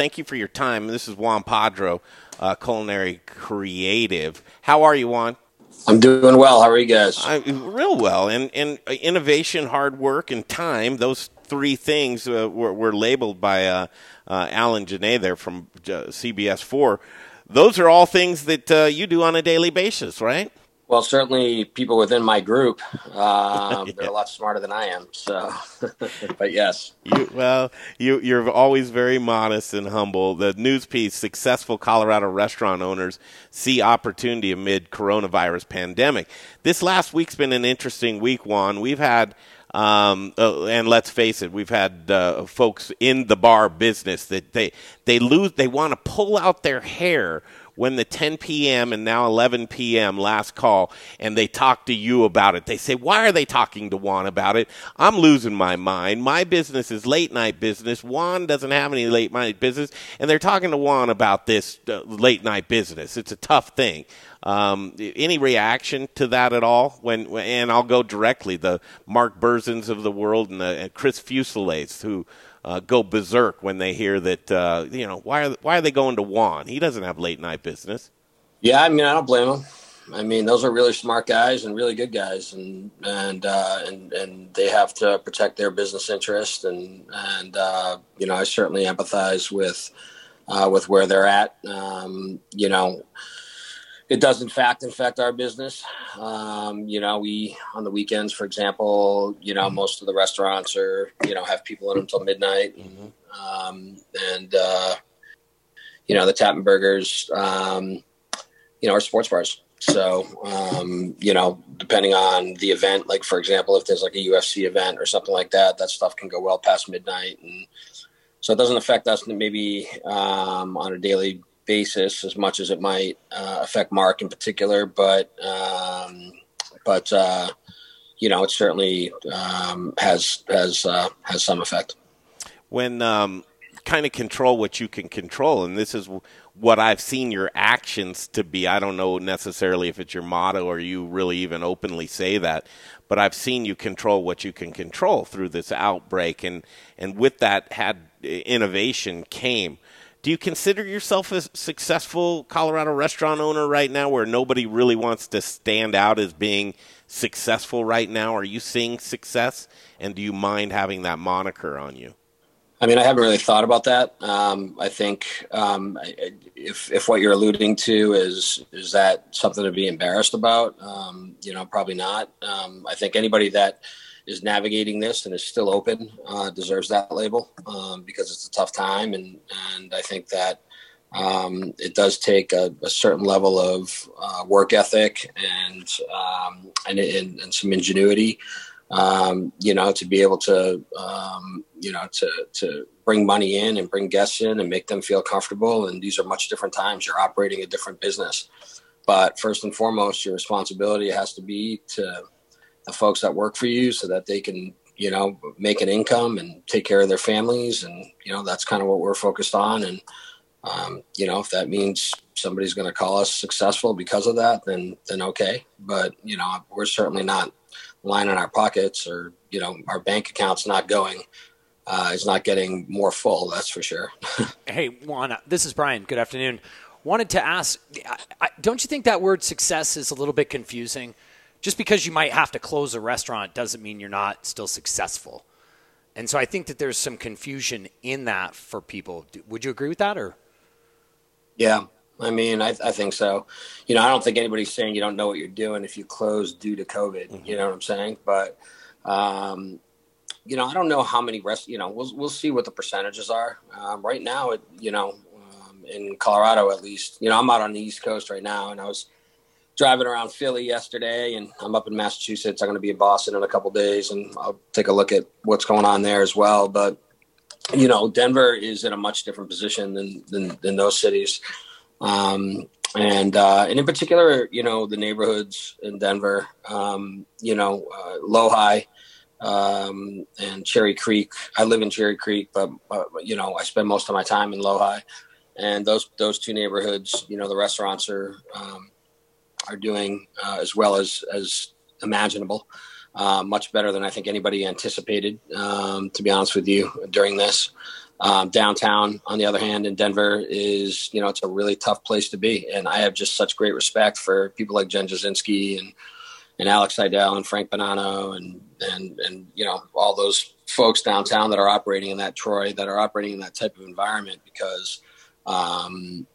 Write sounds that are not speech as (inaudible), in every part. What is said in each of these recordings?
Thank you for your time. This is Juan Padro, uh, Culinary Creative. How are you, Juan? I'm doing well. How are you guys? I, real well. And, and innovation, hard work, and time, those three things uh, were, were, labeled by uh, uh, Alan Gionet there from uh, CBS 4. Those are all things that uh, you do on a daily basis, right? Well, certainly people within my group, um, (laughs) yeah. they're a lot smarter than I am. So, (laughs) but yes. You, well, you, you're always very modest and humble. The news piece, successful Colorado restaurant owners see opportunity amid coronavirus pandemic. This last week's been an interesting week, Juan. We've had um, uh, and let's face it, we've had uh, folks in the bar business that they they lose, they want to pull out their hair when the 10 p.m. and now 11 p.m. last call and they talk to you about it. They say, Why are they talking to Juan about it? I'm losing my mind. My business is late night business. Juan doesn't have any late night business. And they're talking to Juan about this uh, late night business. It's a tough thing. Um, any reaction to that at all? When and I'll go directly the Mark Berzins of the world and, the, and Chris Fuseliers who uh, go berserk when they hear that uh, you know why are why are they going to Juan? He doesn't have late night business. Yeah, I mean I don't blame them. I mean those are really smart guys and really good guys, and and uh, and and they have to protect their business interest, and and uh, you know I certainly empathize with uh, with where they're at. Um, you know it does in fact affect our business. Um, you know, we on the weekends, for example, you know, most of the restaurants are you know have people in them until midnight, mm-hmm. um, and uh, you know the Tap and Burgers, um, you know, are sports bars. So um, you know, depending on the event, like for example, if there's like a UFC event or something like that, that stuff can go well past midnight, and so it doesn't affect us maybe um, on a daily basis as much as it might uh, affect Mark in particular, but um, but uh, you know it certainly um, has has uh, has some effect. When um, kind of control what you can control, and this is what I've seen your actions to be. I don't know necessarily if it's your motto or you really even openly say that, but I've seen you control what you can control through this outbreak, and and with that had innovation came do you consider yourself a successful Colorado restaurant owner right now where nobody really wants to stand out as being successful right now? Are you seeing success? And do you mind having that moniker on you? I mean, I haven't really thought about that. Um, I think um, if if what you're alluding to is is that something to be embarrassed about, um, you know, probably not. Um, I think anybody that is navigating this and is still open uh, deserves that label um, because it's a tough time, and and I think that um, it does take a, a certain level of uh, work ethic and, um, and, and and some ingenuity, um, you know, to be able to um, you know to to bring money in and bring guests in and make them feel comfortable. And these are much different times. You're operating a different business, but first and foremost, your responsibility has to be to the folks that work for you so that they can you know make an income and take care of their families. And you know that's kind of what we're focused on. And um, you know if that means somebody's going to call us successful because of that then then okay. But you know we're certainly not lining our pockets or you know our bank account's not going uh, is not getting more full that's for sure. (laughs) Hey juan this is brian. Good afternoon. Wanted to ask don't you think that word success is a little bit confusing just because you might have to close a restaurant doesn't mean you're not still successful. And so I think that there's some confusion in that for people. Would you agree with that or? Yeah, I mean, I, I think so. You know, I don't think anybody's saying you don't know what you're doing if you close due to COVID. Mm-hmm. You know what I'm saying? But, um, you know, I don't know how many rest. You know, we'll we'll see what the percentages are. Um, right now, it, you know, um, in Colorado at least, you know, I'm out on the East Coast right now, and I was driving around Philly yesterday, and I'm up in Massachusetts. I'm going to be in Boston in a couple days, and I'll take a look at what's going on there as well. But you know, Denver is in a much different position than than, than those cities, um, and uh, and in particular, you know, the neighborhoods in Denver. Um, you know, uh, Lohi um, and Cherry Creek. I live in Cherry Creek, but uh, you know, I spend most of my time in Lohi, and those those two neighborhoods. You know, the restaurants are um, are doing uh, as well as as imaginable. Uh, much better than I think anybody anticipated. Um, to be honest with you, during this, Um, downtown, on the other hand, in Denver is, you know, it's a really tough place to be. And I have just such great respect for people like Jen Jasinski and, and Alex Seidel and Frank Bonanno and, and, and, you know, all those folks downtown that are operating in that Troy, that are operating in that type of environment because, um,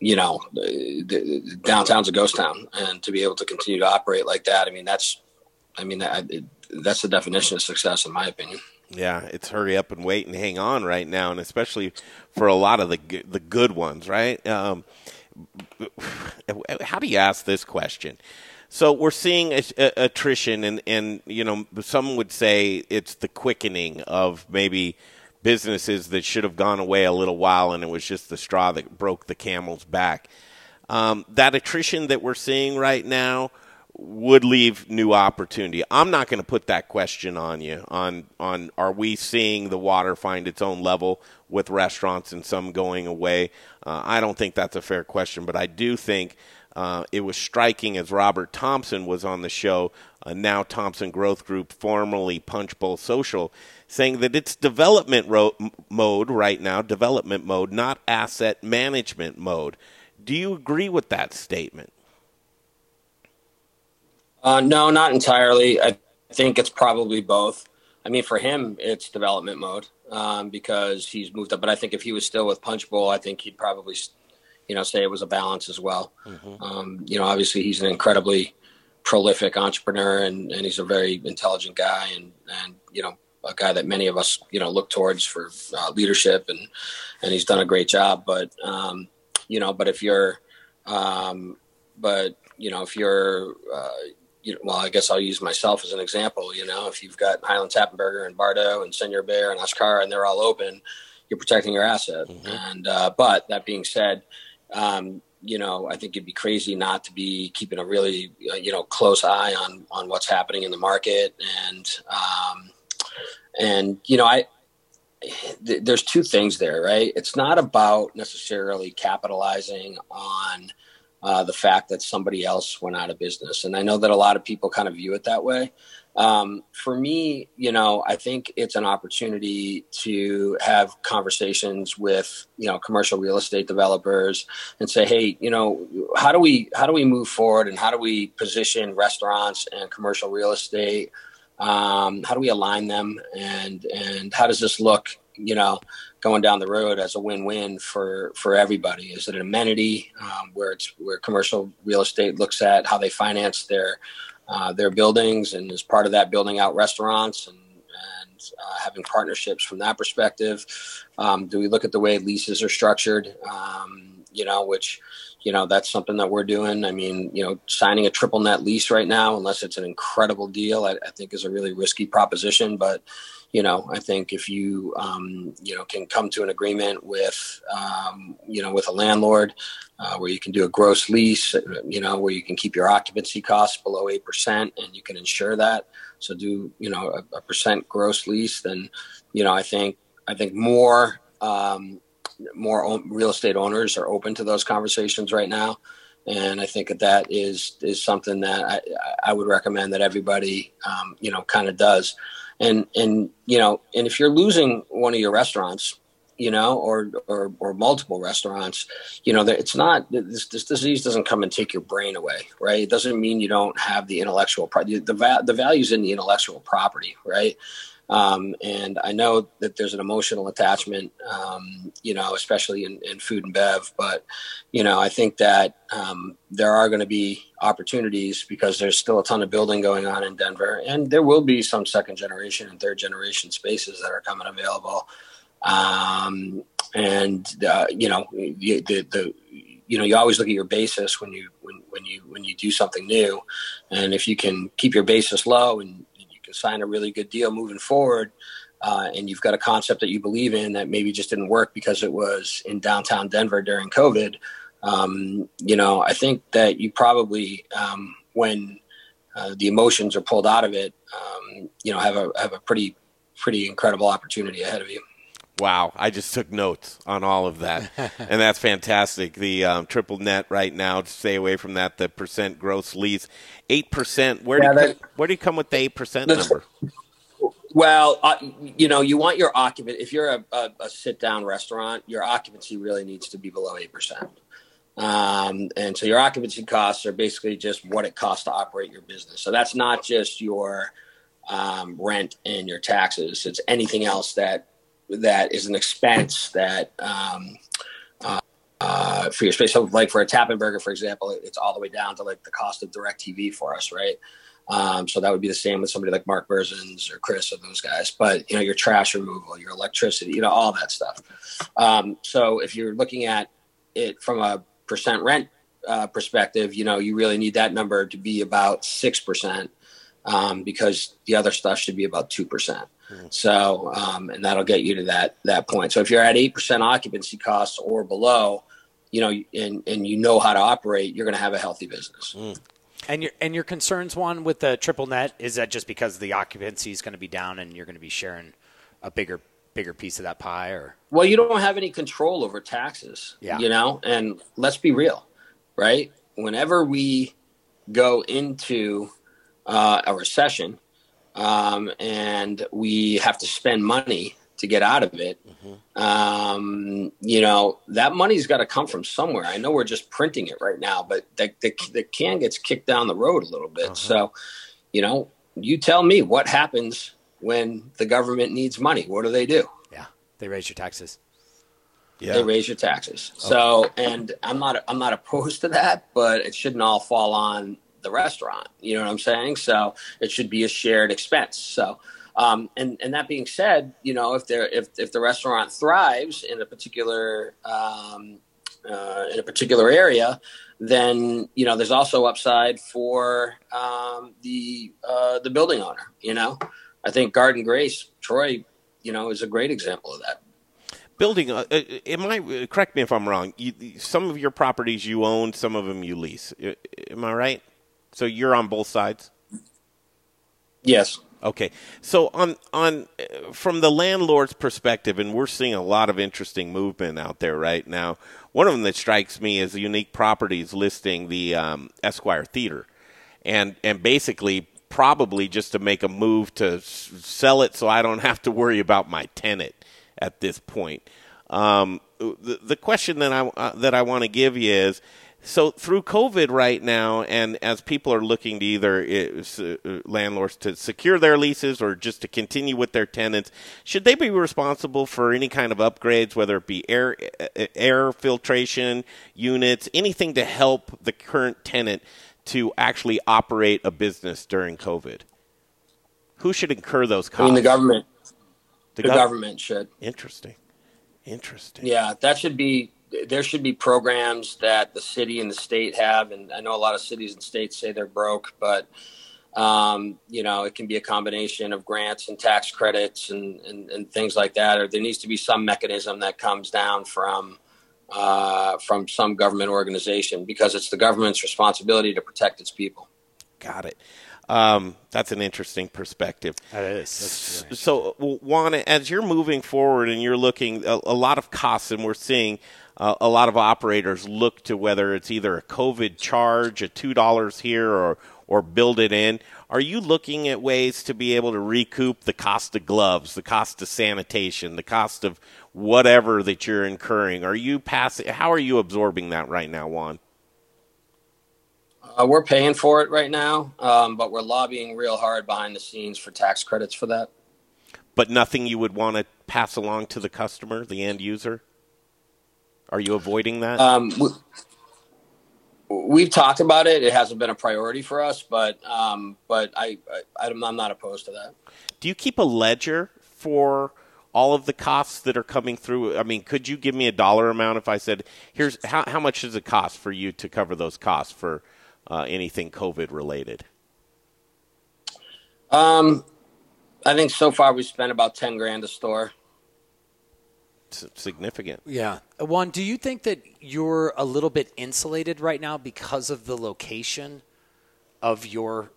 you know, downtown's a ghost town and to be able to continue to operate like that, I mean, that's, I mean, it, that's the definition of success in my opinion. Yeah, it's hurry up and wait and hang on right now, and especially for a lot of the the good ones, right? Um, how do you ask this question? So we're seeing a, a, attrition, and and you know some would say it's the quickening of maybe businesses that should have gone away a little while, and it was just the straw that broke the camel's back. Um, that attrition that we're seeing right now would leave new opportunity. I'm not going to put that question on you on on are we seeing the water find its own level with restaurants and some going away. Uh, I don't think that's a fair question, but I do think uh, it was striking as Robert Thompson was on the show, uh, now Thompson Growth Group, formerly Punchbowl Social, saying that it's development ro- mode right now, development mode, not asset management mode. Do you agree with that statement? Uh, no, not entirely. I think it's probably both. I mean, for him, it's development mode um, because he's moved up. But I think if he was still with Punchbowl, I think he'd probably, you know, say it was a balance as well. Mm-hmm. Um, you know, obviously he's an incredibly prolific entrepreneur and, and he's a very intelligent guy and, and, you know, a guy that many of us, you know, look towards for uh, leadership and, and he's done a great job. But, um, you know, but if you're, um, but, you know, if you're, uh, you know, well, I guess I'll use myself as an example. You know, if you've got Highland Tap and Burger and Bar Dough and Señor Bear and AshKara and they're all open, you're protecting your asset. Mm-hmm. And uh, but that being said, um, you know, I think it'd be crazy not to be keeping a really uh, you know close eye on on what's happening in the market and um, and you know I. Th- there's two things there, right? It's not about necessarily capitalizing on uh, the fact that somebody else went out of business. And I know that a lot of people kind of view it that way. Um, for me, you know, I think it's an opportunity to have conversations with, you know, commercial real estate developers and say, hey, you know, how do we how do we move forward and how do we position restaurants and commercial real estate? Um, how do we align them and and how does this look, you know, going down the road as a win-win for for everybody? Is it an amenity um, where it's where commercial real estate looks at how they finance their uh, their buildings and as part of that building out restaurants and uh, having partnerships from that perspective? Um, do we look at the way leases are structured? Um, you know, which you know that's something that we're doing. I mean, you know, signing a triple net lease right now, unless it's an incredible deal, I, I think is a really risky proposition, but you know, I think if you, um, you know, can come to an agreement with, um, you know, with a landlord uh, where you can do a gross lease, you know, where you can keep your occupancy costs below 8% and you can insure that. So do, you know, a, a percent gross lease, then, you know, I think, I think more, um, more real estate owners are open to those conversations right now. And I think that that is, is something that I, I would recommend that everybody, um, you know, kind of does. And and you know and if you're losing one of your restaurants you know or or, or multiple restaurants you know it's not this, this disease doesn't come and take your brain away right? It doesn't mean you don't have the intellectual the the, the values in the intellectual property right um, and I know that there's an emotional attachment, um, you know, especially in, in, food and bev. But, you know, I think that um, there are going to be opportunities because there's still a ton of building going on in Denver. And there will be some second generation and third generation spaces that are coming available. Um, and, uh, you know, the, the, you know you always look at your basis when you when, when you when you do something new and if you can keep your basis low and sign a really good deal moving forward. Uh, and you've got a concept that you believe in that maybe just didn't work because it was in downtown Denver during COVID. Um, you know, I think that you probably, um, when uh, the emotions are pulled out of it, um, you know, have a have a pretty pretty incredible opportunity ahead of you. Wow, I just took notes on all of that, (laughs) and that's fantastic. The um, triple net right now to stay away from that. The percent gross lease, eight percent. Where yeah, do you, where do you come with the eight percent number? Well, uh, you know, you want your occupant. If you're a, a, a sit-down restaurant, your occupancy really needs to be below eight percent. Um, and so your occupancy costs are basically just what it costs to operate your business. So that's not just your um, rent and your taxes. It's anything else that that is an expense that um, uh, uh, for your space. So, like for a Tap Burger, for example, it's all the way down to like the cost of DirecTV for us, right? Um, so that would be the same with somebody like Mark Berzins or Chris or those guys. But you know, your trash removal, your electricity, you know, all that stuff. Um, so if you're looking at it from a percent rent uh, perspective, you know, you really need that number to be about six percent um, because the other stuff should be about two percent. Mm. So, um, and that'll get you to that that point. So if you're at eight percent occupancy costs or below, you know, and and you know how to operate, you're going to have a healthy business. Mm. And your and your concerns one with the triple net is that just because the occupancy is going to be down and you're going to be sharing a bigger bigger piece of that pie or well you don't have any control over taxes yeah you know and let's be real right whenever we go into uh, a recession um, and we have to spend money to get out of it. Mm-hmm. Um, you know, that money's got to come from somewhere. I know we're just printing it right now, but the, the, the can gets kicked down the road a little bit. Uh-huh. So, you know, you tell me what happens when the government needs money. What do they do? Yeah, they raise your taxes. Yeah. They raise your taxes. Okay. So, and I'm not I'm not opposed to that, but it shouldn't all fall on the restaurant. You know what I'm saying? So it should be a shared expense. So um, and and that being said, you know, if there if if the restaurant thrives in a particular um, uh, in a particular area, then you know there's also upside for um, the uh, the building owner. You know, I think Guard and Grace, Troy, you know, is a great example of that. Building, uh, uh am I correct me if I'm wrong? You, some of your properties you own, some of them you lease. Am I right? So you're on both sides. Yes. Okay, so on on from the landlord's perspective, and we're seeing a lot of interesting movement out there right now. One of them that strikes me is Unique Properties listing the um, Esquire Theater, and and basically probably just to make a move to sell it, so I don't (laughs) have to worry about my tenant at this point. Um, the, the question that I uh, that I want to give you is so through COVID right now, and as people are looking to either uh, landlords to secure their leases or just to continue with their tenants, should they be responsible for any kind of upgrades, whether it be air eh, air filtration units, anything to help the current tenant to actually operate a business during COVID? Who should incur those costs? I mean, the government. The, the gov- government should. Interesting. Interesting. Yeah, that should be there should be programs that the city and the state have, and I know a lot of cities and states say they're broke, but um, you know it can be a combination of grants and tax credits and, and, and things like that. Or there needs to be some mechanism that comes down from uh, from some government organization because it's the government's responsibility to protect its people. Got it. Um, that's an interesting perspective. That is. Really so, Juan, as you're moving forward and you're looking a, a lot of costs, and we're seeing uh, a lot of operators look to whether it's either a COVID charge, a two dollars here, or or build it in. Are you looking at ways to be able to recoup the cost of gloves, the cost of sanitation, the cost of whatever that you're incurring? Are you passing? How are you absorbing that right now, Juan? Uh, we're paying for it right now, um, but we're lobbying real hard behind the scenes for tax credits for that. But nothing you would want to pass along to the customer, the end user. Are you avoiding that? Um, we, have talked about it. It hasn't been a priority for us, but um, but I, I I'm not opposed to that. Do you keep a ledger for? all of the costs that are coming through? I mean, could you give me a dollar amount if I said, "Here's how, how much does it cost for you to cover those costs for uh, anything COVID related?" Um, I think so far we spent about ten grand a store significant. Yeah. Juan, do you think that you're a little bit insulated right now because of the location of your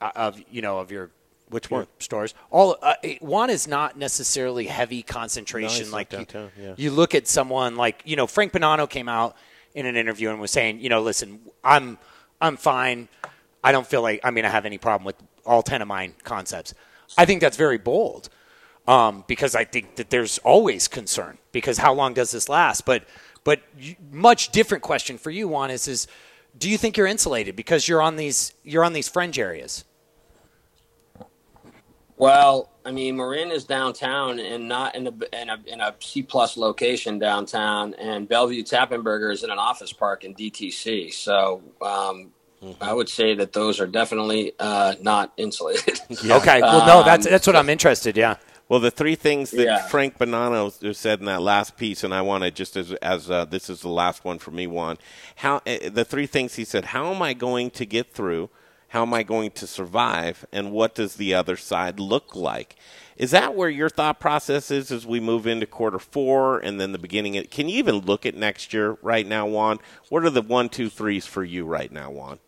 uh, of you know of your which one stores? All uh, one is not necessarily heavy concentration no, like you, yeah. you look at someone like you know Frank Bonanno came out in an interview and was saying, you know, listen, I'm I'm fine. I don't feel like I mean I have any problem with all 10 of mine concepts. I think that's very bold um, because I think that there's always concern because how long does this last? But but much different question for you, Juan, is is do you think you're insulated because you're on these you're on these fringe areas? Well, I mean, Morin is downtown and not in a in a, in a C plus location downtown, and Belleview Tap and Burger is in an office park in DTC. So um, mm-hmm. I would say that those are definitely uh, not insulated. yeah. Okay, (laughs) well, no, that's that's what I'm interested. Yeah. Well, the three things that yeah. Frank Bonanno said in that last piece, and I want to just as as uh, this is the last one for me, Juan. How uh, the three things he said: How am I going to get through? How am I going to survive? And what does the other side look like? Is that where your thought process is as we move into quarter four and then the beginning? Of, can you even look at next year right now, Juan? What are the one, two, threes for you right now, Juan?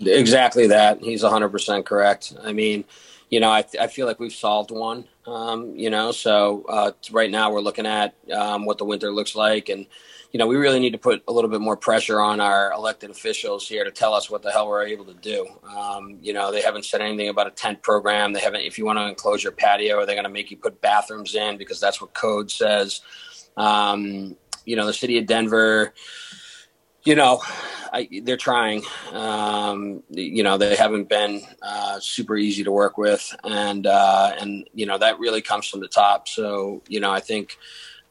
Exactly that. He's 100% correct. I mean, you know, I, I feel like we've solved one, um, you know, so uh, right now we're looking at um, what the winter looks like and, you know, we really need to put a little bit more pressure on our elected officials here to tell us what the hell we're able to do. Um, you know, they haven't said anything about a tent program. They haven't, if you want to enclose your patio, are they going to make you put bathrooms in because that's what code says? Um, you know, the city of Denver, you know, I, they're trying. Um, you know, they haven't been uh, super easy to work with, and uh, and you know that really comes from the top. So you know, I think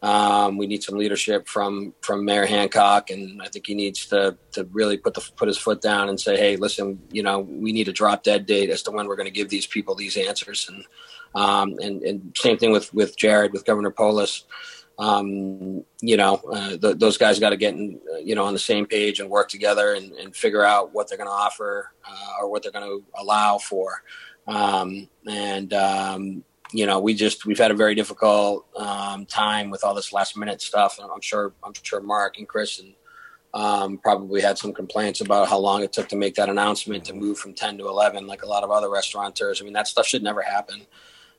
um, we need some leadership from from Mayor Hancock, and I think he needs to to really put the put his foot down and say, "Hey, listen, you know, we need a drop dead date as to when we're going to give these people these answers." And um, and and same thing with with Jared, with Governor Polis. Um, you know, uh, th- those guys got to get in, uh, you know on the same page and work together and, and figure out what they're going to offer uh, or what they're going to allow for. Um, and um, you know, we just we've had a very difficult um, time with all this last minute stuff, and I'm sure I'm sure Mark and Chris and um, probably had some complaints about how long it took to make that announcement to move from 10 to 11, like a lot of other restaurateurs. I mean, that stuff should never happen.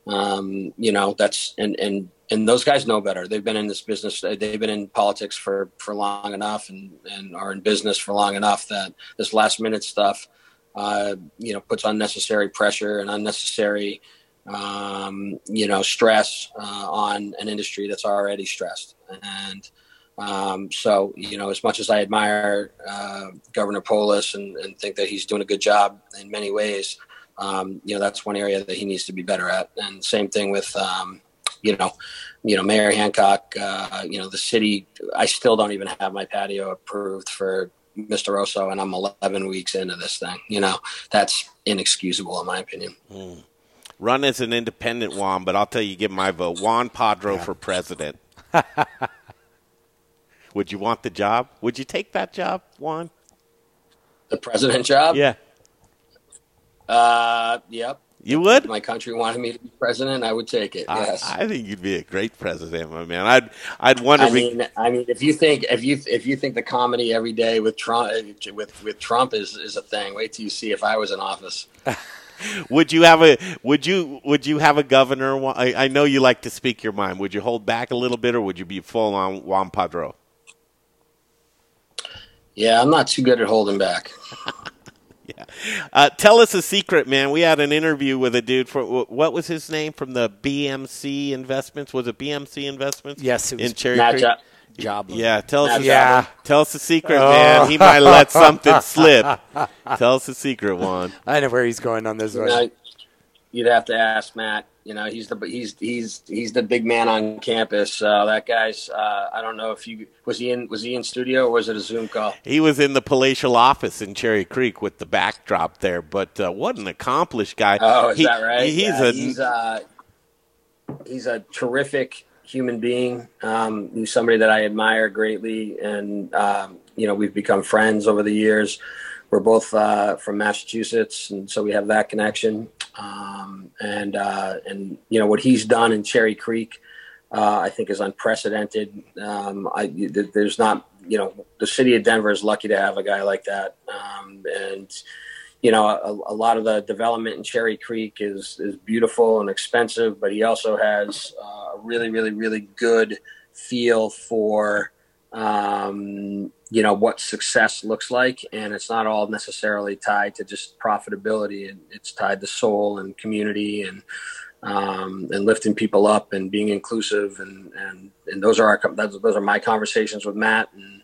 Um, you know, that's and and and those guys know better. They've been in this business. They've been in politics for for long enough, and and are in business for long enough that this last minute stuff, uh, you know, puts unnecessary pressure and unnecessary um, you know, stress uh, on an industry that's already stressed. And um, so, you know, as much as I admire uh, Governor Polis and, and, think that he's doing a good job in many ways, um, you know, that's one area that he needs to be better at. And same thing with, um, you know, you know, Mayor Hancock, uh, you know, the city, I still don't even have my patio approved for Mr. Oso, and I'm 11 weeks into this thing. You know, that's inexcusable in my opinion. Mm run as an independent Juan, but I'll tell you, give my vote. Juan Padro yeah. for president. (laughs) Would you want the job? Would you take that job, Juan? The president job? Yeah. Uh, yep. You would? If my country wanted me to be president, I would take it. Yes. I, I think you'd be a great president, my man. I'd I'd wonder. I mean, I mean, if you think if you if you think the comedy every day with Trump with with Trump is is a thing, wait till you see if I was in office. (laughs) would you have a would you would you have a governor? I, I, know you like to speak your mind. Would you hold back a little bit, or would you be full on Juan Padro? Yeah, I'm not too good at holding back. (laughs) yeah, uh, tell us a secret, man. We had an interview with a dude for what was his name from the BMC Investments? Was it BMC Investments? Yes, it was in Cherry Creek. Job. Yeah, tell us. Yeah, tell us the secret, oh. man. He might let (laughs) something slip. Tell us the secret, Juan. I know where he's going on this. You know, you'd have to ask Matt. You know, he's the he's he's he's the big man on campus. Uh, that guy's. Uh, I don't know if you was he in was he in studio or was it a Zoom call? He was in the palatial office in Cherry Creek with the backdrop there. But uh, what an accomplished guy! Oh, is he, that right? He's yeah, a he's, uh, he's a terrific human being. Um, he's somebody that I admire greatly, and um, you know we've become friends over the years. We're both uh, from Massachusetts, and so we have that connection. Um, and uh, and you know what he's done in Cherry Creek, uh, I think is unprecedented. Um, I, there's not you know the city of Denver is lucky to have a guy like that, um, and you know, a, a, lot of the development in Cherry Creek is is beautiful and expensive, but he also has uh, a really, really, really good feel for um, you know what success looks like, and it's not all necessarily tied to just profitability. and It's tied to soul and community and um, and lifting people up and being inclusive. And and and those are our those are my conversations with Matt. And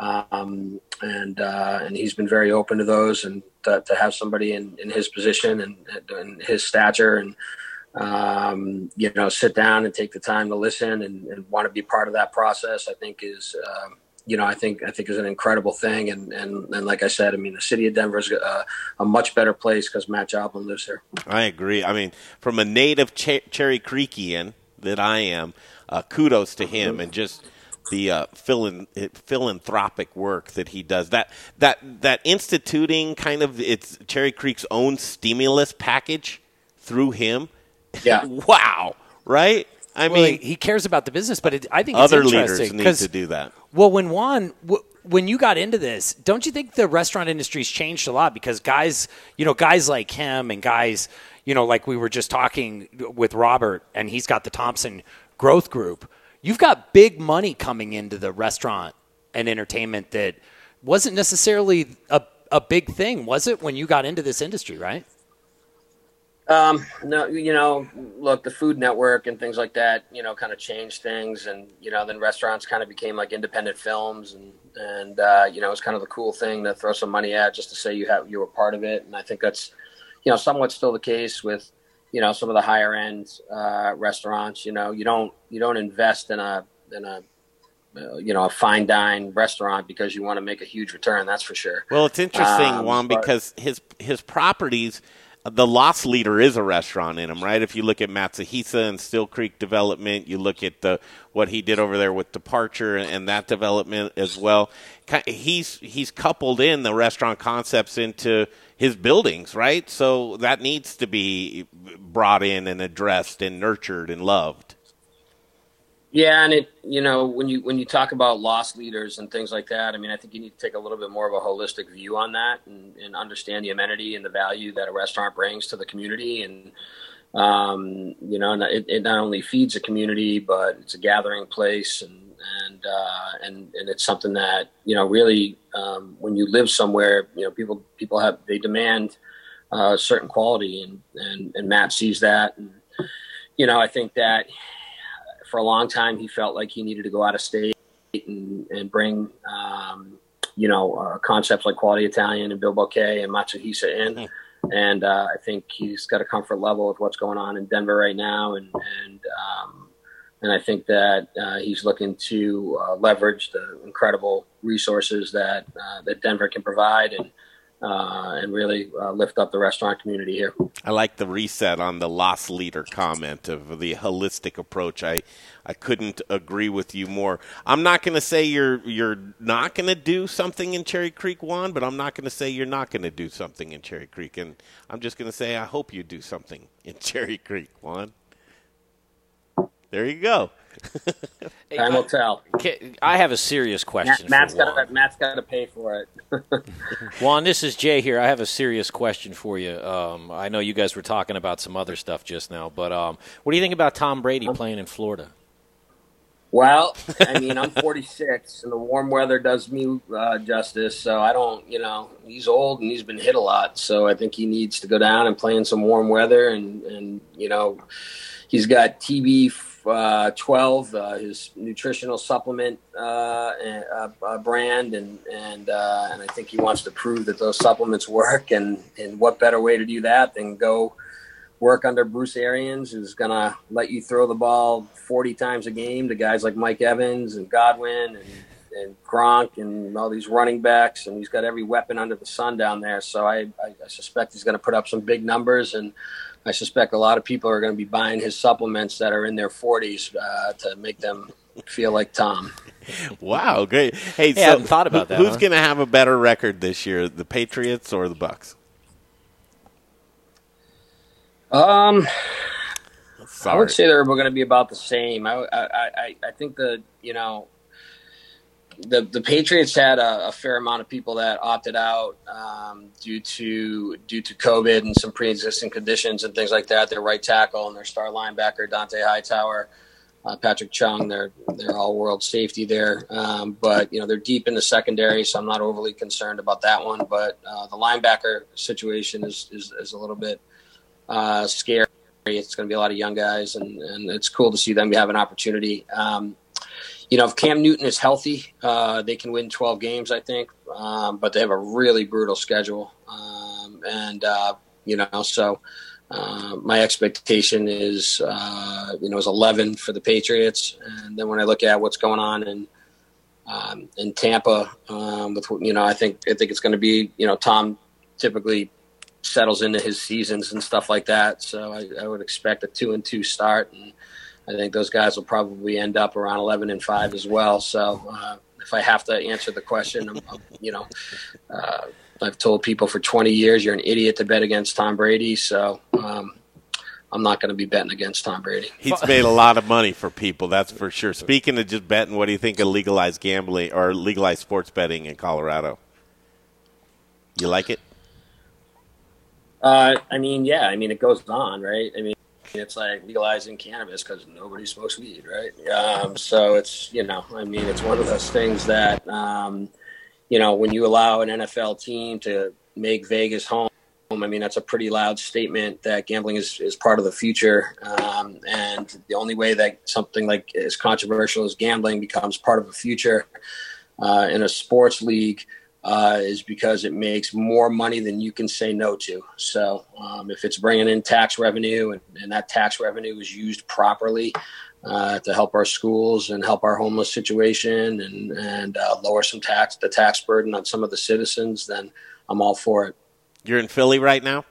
um, and uh, and he's been very open to those and to, to have somebody in, in his position and, and his stature. And um, you know sit down and take the time to listen and, and want to be part of that process I think is um, you know I think I think is an incredible thing and and, and like I said I mean the city of Denver is a, a much better place because Matt Joblon lives here. I agree. I mean from a native Ch- Cherry Creekian that I am, uh, kudos to him and just the uh, philanthropic work that he does. That that that instituting kind of it's Cherry Creek's own stimulus package through him. Yeah. (laughs) wow. Right. I well, mean, he cares about the business, but it, I think other leaders need to do that. Well, when Juan, when you got into this, don't you think the restaurant industry's changed a lot? Because guys, you know, guys like him and guys, you know, like we were just talking with Robert, and he's got the Thompson Growth Group you've got big money coming into the restaurant and entertainment that wasn't necessarily a, a big thing, was it, when you got into this industry, right? Um, no, you know, look, the Food Network and things like that, you know, kind of changed things, and you know, then restaurants kind of became like independent films, and and uh, you know, it's kind of a cool thing to throw some money at just to say you have you were part of it, and I think that's, you know, somewhat still the case with you know some of the higher end uh, restaurants. You know, you don't you don't invest in a in a uh, you know a fine dine restaurant because you want to make a huge return. That's for sure. Well, it's interesting, um, Juan, because his his properties. The Loss Leader is a restaurant in them, right? If you look at Matsuhisa and Steele Creek development, you look at the what he did over there with Departure and that development as well. He's he's coupled in the restaurant concepts into his buildings, right? So that needs to be brought in and addressed and nurtured and loved. Yeah, and it you know when you when you talk about loss leaders and things like that, I mean, I think you need to take a little bit more of a holistic view on that and, and understand the amenity and the value that a restaurant brings to the community, and um, you know, it, it not only feeds a community, but it's a gathering place and and uh, and and it's something that you know really um, when you live somewhere, you know people people have they demand uh, certain quality, and and and Matt sees that, and you know I think that for a long time he felt like he needed to go out of state and and bring um, you know uh, concepts like Quality Italian and Bilboquet and Matsuhisa in. Mm-hmm. And uh, I think he's got a comfort level with what's going on in Denver right now, and and um, and I think that uh, he's looking to uh, leverage the incredible resources that uh, that Denver can provide and uh, and really uh, lift up the restaurant community here. I like the reset on the loss leader comment of the holistic approach. I I couldn't agree with you more. I'm not going to say you're you're not going to do something in Cherry Creek Juan, but I'm not going to say you're not going to do something in Cherry Creek, and I'm just going to say I hope you do something in (laughs) Cherry Creek Juan. There you go. Time will tell. I have a serious question. Matt, has got Matt's got to pay for it. (laughs) Juan, this is Jay here. I have a serious question for you. Um, I know you guys were talking about some other stuff just now, but um, what do you think about Tom Brady um, playing in Florida? Well, I mean, I'm 46, (laughs) and the warm weather does me uh, justice. So I don't, you know, he's old and he's been hit a lot. So I think he needs to go down and play in some warm weather, and and you know, he's got TB uh, 12, uh, his nutritional supplement uh, uh, uh, brand, and and and I think he wants to prove that those supplements work. And and what better way to do that than go work under Bruce Arians, who's gonna let you throw the ball 40 times a game to guys like Mike Evans and Godwin and and Gronk and all these running backs, and he's got every weapon under the sun down there. So I, I, I suspect he's going to put up some big numbers, and I suspect a lot of people are going to be buying his supplements that are in their 40s uh, to make them feel like Tom. wow, great! Hey, hey so I hadn't thought about that. Who's huh? going to have a better record this year, the Patriots or the Bucks? Um, Sorry. I would say they're going to be about the same. I, I, I, I think the you know the the Patriots had a, a, fair amount of people that opted out um, due to due to COVID and some pre-existing conditions and things like that. Their right tackle and their star linebacker Dont'a Hightower uh, Patrick Chung, their their all world safety there. Um, but you know they're deep in the secondary, so I'm not overly concerned about that one. But uh, the linebacker situation is is, is a little bit uh, scary. It's going to be a lot of young guys, and, and it's cool to see them have an opportunity. Um, you know, if Cam Newton is healthy, uh, they can win 12 games, I think. Um, but they have a really brutal schedule, um, and uh, you know, so uh, my expectation is, uh, you know, is 11 for the Patriots. And then when I look at what's going on in um, in Tampa, um, with you know, I think I think it's going to be, you know, Tom typically settles into his seasons and stuff like that. So I, I would expect a two and two start, and I think those guys will probably end up around 11 and five as well. So uh, if I have to answer the question, I'm, I'm, you know. Uh, I've told people for 20 years you're an idiot to bet against Tom Brady. So um, I'm not going to be betting against Tom Brady. He's made a lot of money for people, that's for sure. Speaking of just betting, what do you think of legalized gambling or legalized sports betting in Colorado? You like it? Uh, I mean, yeah. I mean, it goes on, right? I mean, it's like legalizing cannabis because nobody smokes weed, right? Um, so it's you know, I mean, it's one of those things that um, you know, when you allow an NFL team to make Vegas home, I mean, that's a pretty loud statement that gambling is, is part of the future. Um, and the only way that something like as controversial as gambling becomes part of a future uh, in a sports league uh, is because it makes more money than you can say no to. So um, if it's bringing in tax revenue and, and that tax revenue is used properly, uh, to help our schools and help our homeless situation and and uh, lower some tax the tax burden on some of the citizens, then I'm all for it. You're in Philly right now.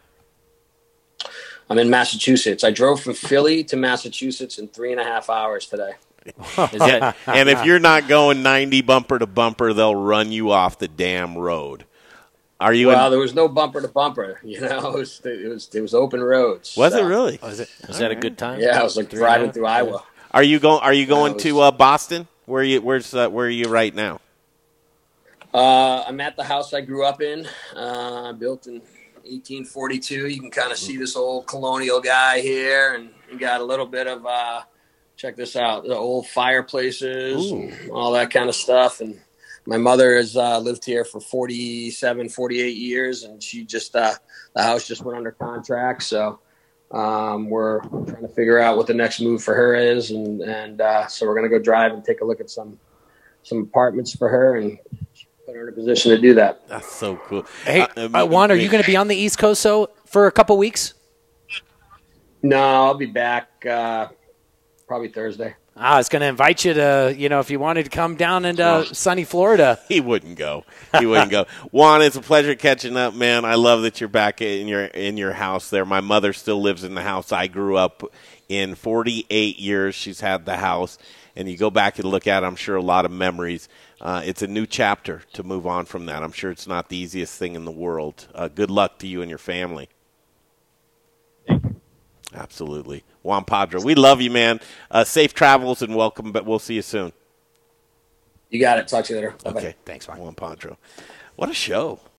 I'm in Massachusetts. I drove from Philly to Massachusetts in three and a half hours today. (laughs) yeah, and if you're not going 90 bumper to bumper, they'll run you off the damn road. Are you? Well, in- there was no bumper to bumper. (laughs) You know, it was it was, it was open roads. was so. it really? Was, it, was that a good time? Yeah, I was like driving through Iowa. Are you going? Are you going was- to uh, Boston? Where are you? Where's uh, where are you right now? Uh, I'm at the house I grew up in, uh, built in 1842. You can kind of see this old colonial guy here, and you got a little bit of uh, check this out, the old fireplaces, and all that kind of stuff. And my mother has uh, lived here for 47, 48 years, and she just uh, the house just went under contract, so. Um, we're trying to figure out what the next move for her is, and and uh, so we're gonna go drive and take a look at some some apartments for her and put her in a position to do that. That's so cool. Hey, Uh, uh, Juan, are you going to be on the East Coast so for a couple weeks? No, I'll be back uh, probably Thursday. Ah, I was going to invite you to, you know, if you wanted to come down into uh, sunny Florida. (laughs) He wouldn't go. He wouldn't go. (laughs) Juan, it's a pleasure catching up, man. I love that you're back in your in your house there. My mother still lives in the house I grew up in. 48 years she's had the house, and you go back and look at. it, I'm sure a lot of memories. Uh, it's a new chapter to move on from that. I'm sure it's not the easiest thing in the world. Uh, good luck to you and your family. Absolutely, Juan Padro. We love you, man. Uh, safe travels and welcome. But we'll see you soon. You got it. Talk to you later. Bye-bye. Okay, thanks, Juan Padro. What a show!